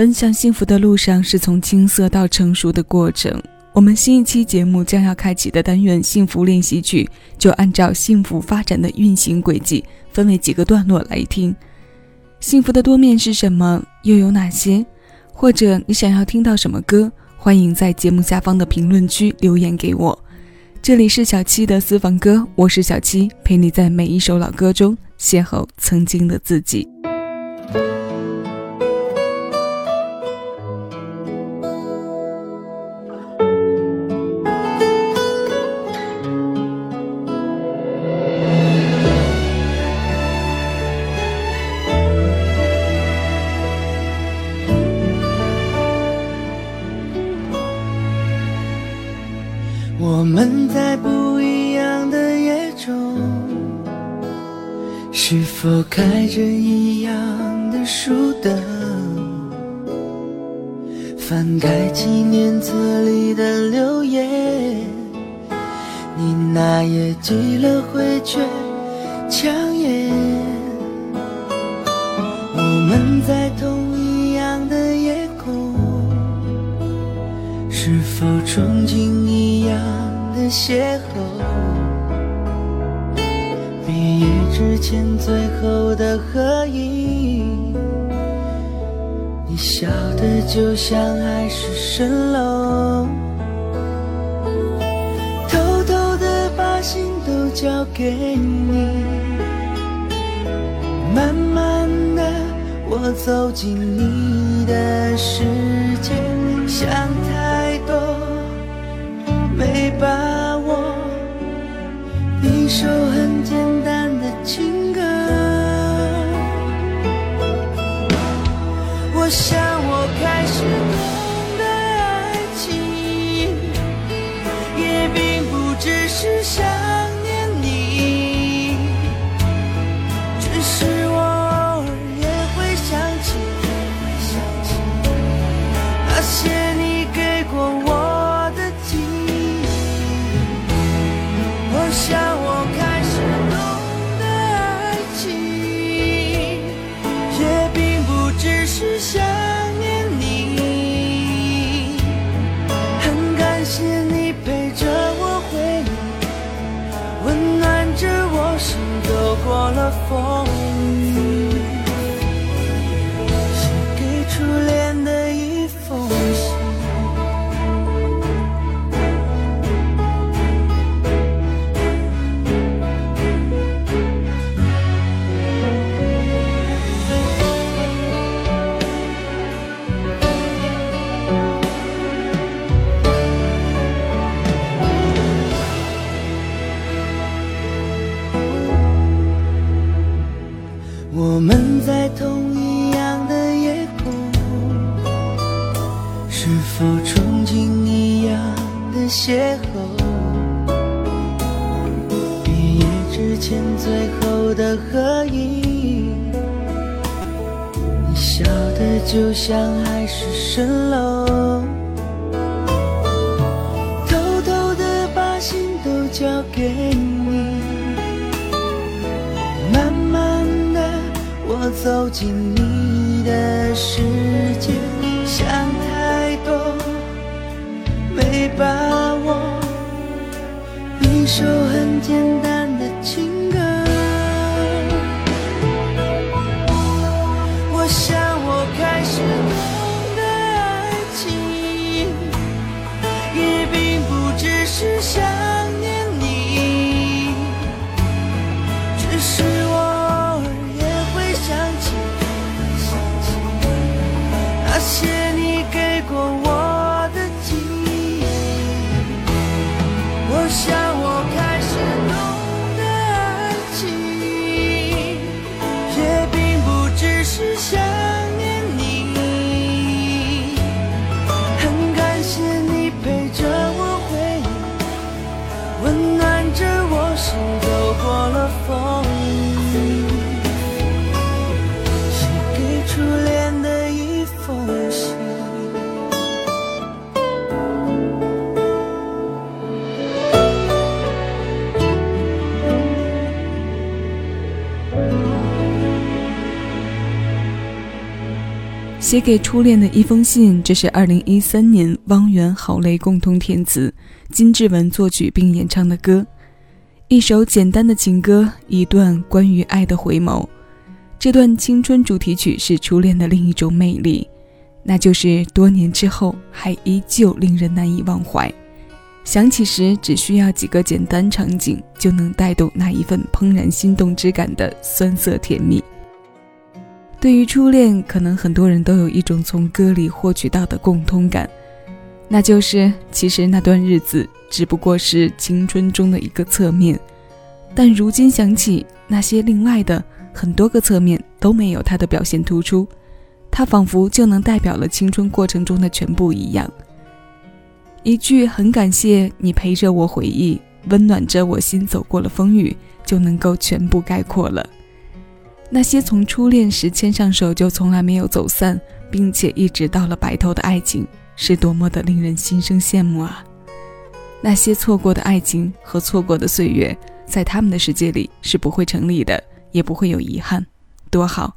奔向幸福的路上是从青涩到成熟的过程。我们新一期节目将要开启的单元“幸福练习曲”，就按照幸福发展的运行轨迹，分为几个段落来听。幸福的多面是什么？又有哪些？或者你想要听到什么歌？欢迎在节目下方的评论区留言给我。这里是小七的私房歌，我是小七，陪你在每一首老歌中邂逅曾经的自己。是否开着一样的书灯？翻开纪念册里的留言，你那页积了灰却抢眼。我们在同一样的夜空，是否憧憬一样？的邂逅，毕业之前最后的合影，你笑得就像海市蜃楼，偷偷的把心都交给你，慢慢的我走进你的世界，想想风否憧憬一样的邂逅？毕业之前最后的合影，你笑得就像海市蜃楼，偷偷的把心都交给你。慢慢的我走进你的世界，想一首很简单的情歌。写给初恋的一封信，这是二零一三年汪源、郝蕾共同填词，金志文作曲并演唱的歌。一首简单的情歌，一段关于爱的回眸。这段青春主题曲是初恋的另一种魅力，那就是多年之后还依旧令人难以忘怀。想起时，只需要几个简单场景，就能带动那一份怦然心动之感的酸涩甜蜜。对于初恋，可能很多人都有一种从歌里获取到的共通感，那就是其实那段日子只不过是青春中的一个侧面，但如今想起那些另外的很多个侧面都没有它的表现突出，它仿佛就能代表了青春过程中的全部一样。一句很感谢你陪着我回忆，温暖着我心，走过了风雨，就能够全部概括了。那些从初恋时牵上手就从来没有走散，并且一直到了白头的爱情，是多么的令人心生羡慕啊！那些错过的爱情和错过的岁月，在他们的世界里是不会成立的，也不会有遗憾，多好。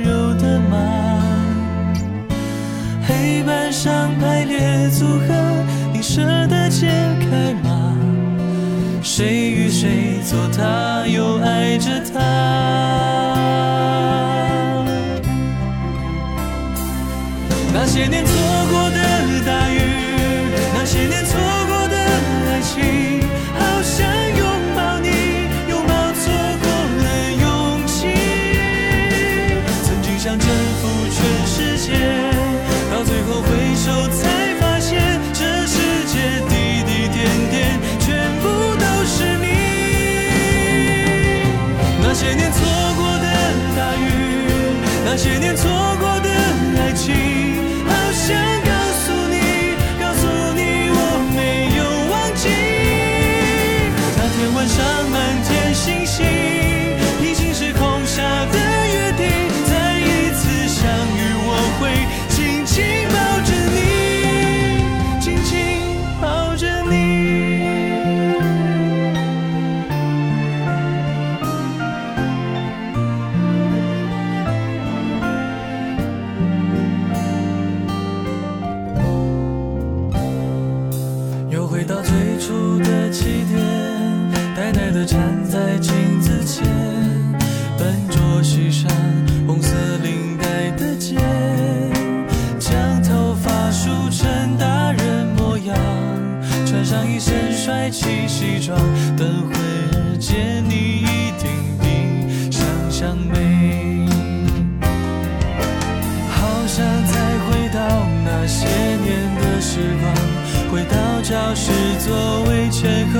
柔黑板上排列组合，你舍得解开吗？谁与谁做他，又爱着他？那些年错那些年错过的爱情好想告诉你告诉你我没有忘记。那天晚上满天星星。一身帅气西装等会儿见你一定比想象美好想再回到那些年的时光回到教室座位前后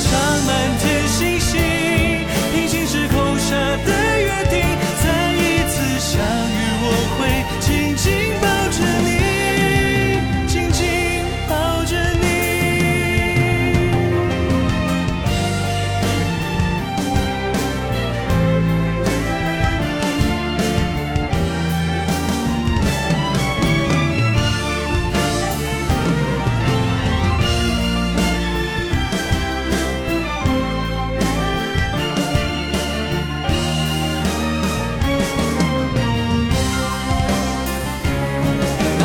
长满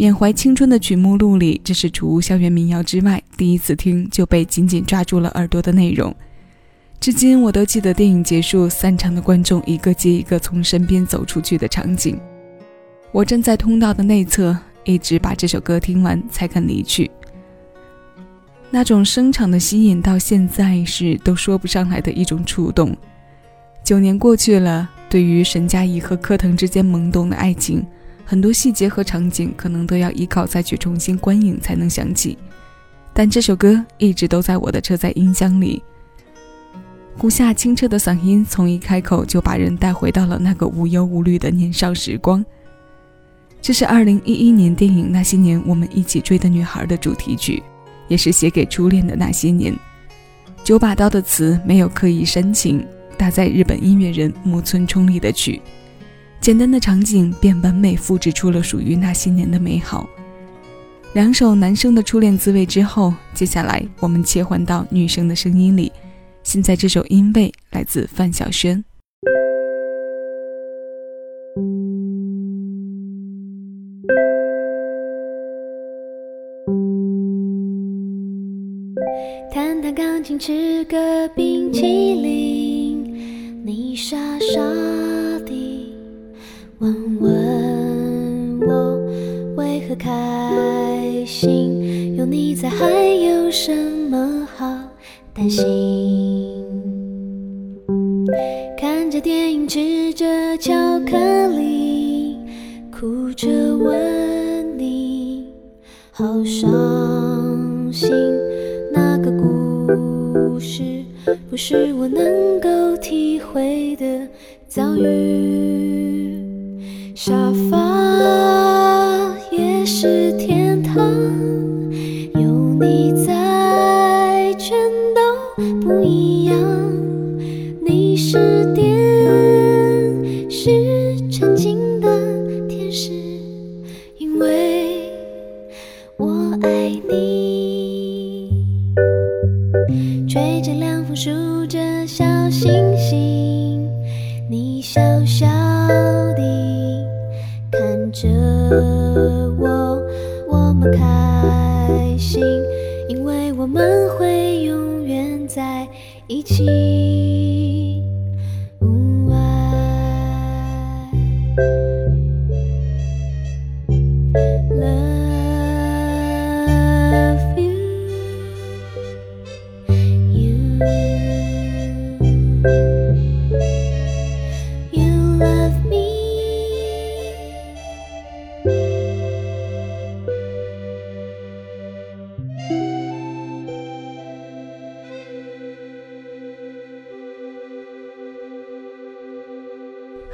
缅怀青春的曲目录里，这是除校园民谣之外第一次听就被紧紧抓住了耳朵的内容。至今我都记得电影结束，散场的观众一个接一个从身边走出去的场景。我站在通道的内侧，一直把这首歌听完才肯离去。那种声场的吸引，到现在是都说不上来的一种触动。九年过去了，对于沈佳宜和柯腾之间懵懂的爱情。很多细节和场景可能都要依靠再去重新观影才能想起，但这首歌一直都在我的车载音箱里。胡夏清澈的嗓音从一开口就把人带回到了那个无忧无虑的年少时光。这是2011年电影《那些年，我们一起追的女孩》的主题曲，也是写给初恋的那些年。九把刀的词没有刻意煽情，搭在日本音乐人木村冲利的曲。简单的场景便完美复制出了属于那些年的美好。两首男生的初恋滋味之后，接下来我们切换到女生的声音里。现在这首《因为》来自范晓萱。弹弹钢琴，吃个冰淇淋，你傻傻问问我为何开心，有你在还有什么好担心？看着电影，吃着巧克力，哭着问你，好伤心。那个故事不是我能够体会的遭遇，沙发也是天堂，因为我们会永远在一起。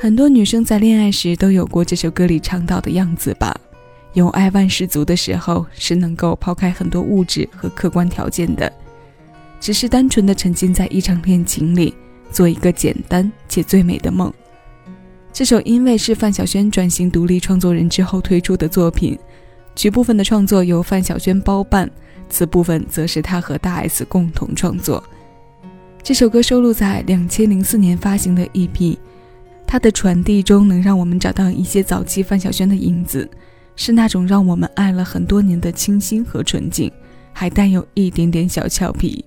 很多女生在恋爱时都有过这首歌里唱到的样子吧？有爱万事足的时候，是能够抛开很多物质和客观条件的，只是单纯的沉浸在一场恋情里，做一个简单且最美的梦。这首因为是范晓萱转型独立创作人之后推出的作品，曲部分的创作由范晓萱包办，词部分则是她和大 S 共同创作。这首歌收录在两千零四年发行的 EP。它的传递中能让我们找到一些早期范晓萱的影子，是那种让我们爱了很多年的清新和纯净，还带有一点点小俏皮。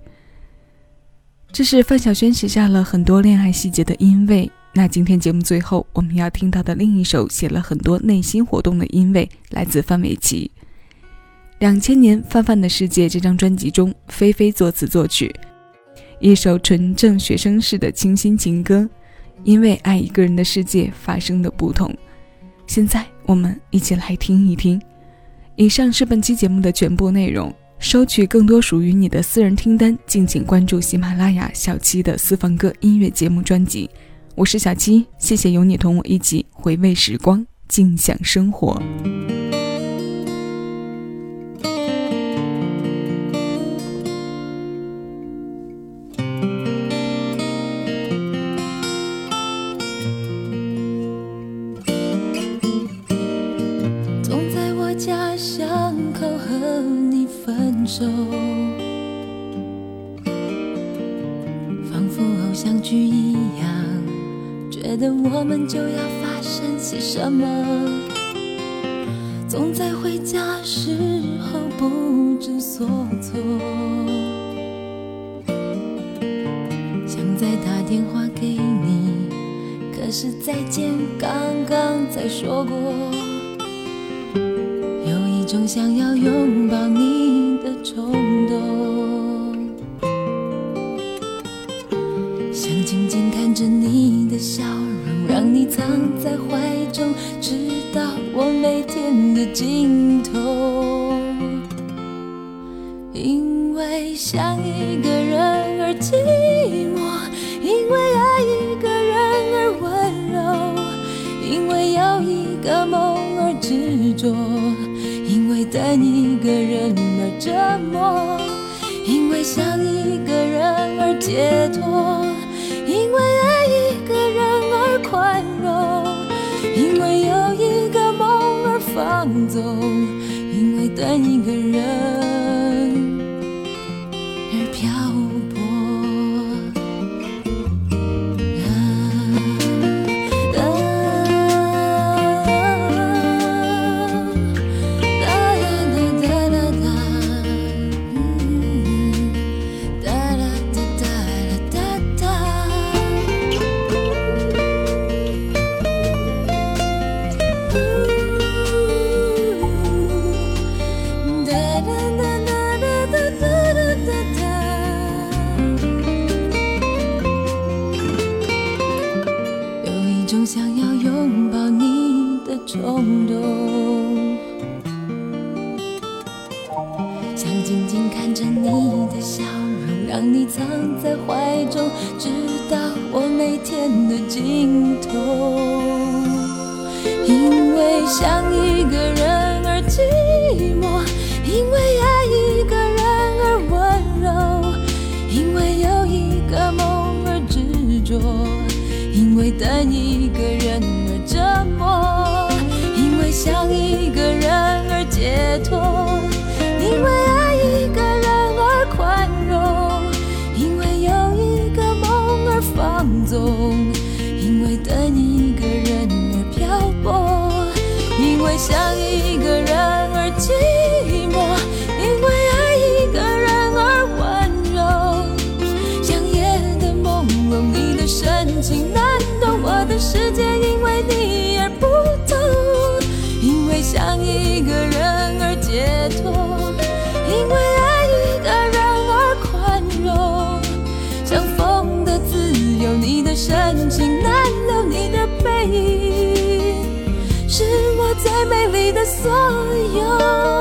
这是范晓萱写下了很多恋爱细节的因为，那今天节目最后我们要听到的另一首写了很多内心活动的音乐，来自范玮琪。两千年《范范的世界》这张专辑中，菲菲作词作曲，一首纯正学生式的清新情歌，因为爱一个人的世界发生的不同。现在我们一起来听一听。以上是本期节目的全部内容。收取更多属于你的私人听单，敬请关注喜马拉雅小七的私房歌音乐节目专辑。我是小七，谢谢有你同我一起回味时光，静享生活。电话给你，可是再见刚刚才说过，有一种想要拥抱你的。冲动，想静静看着你的笑容，让你藏在怀中，直到我每天的尽头。因为等一个人而。折磨，因为想一个人而解脱，因为所有。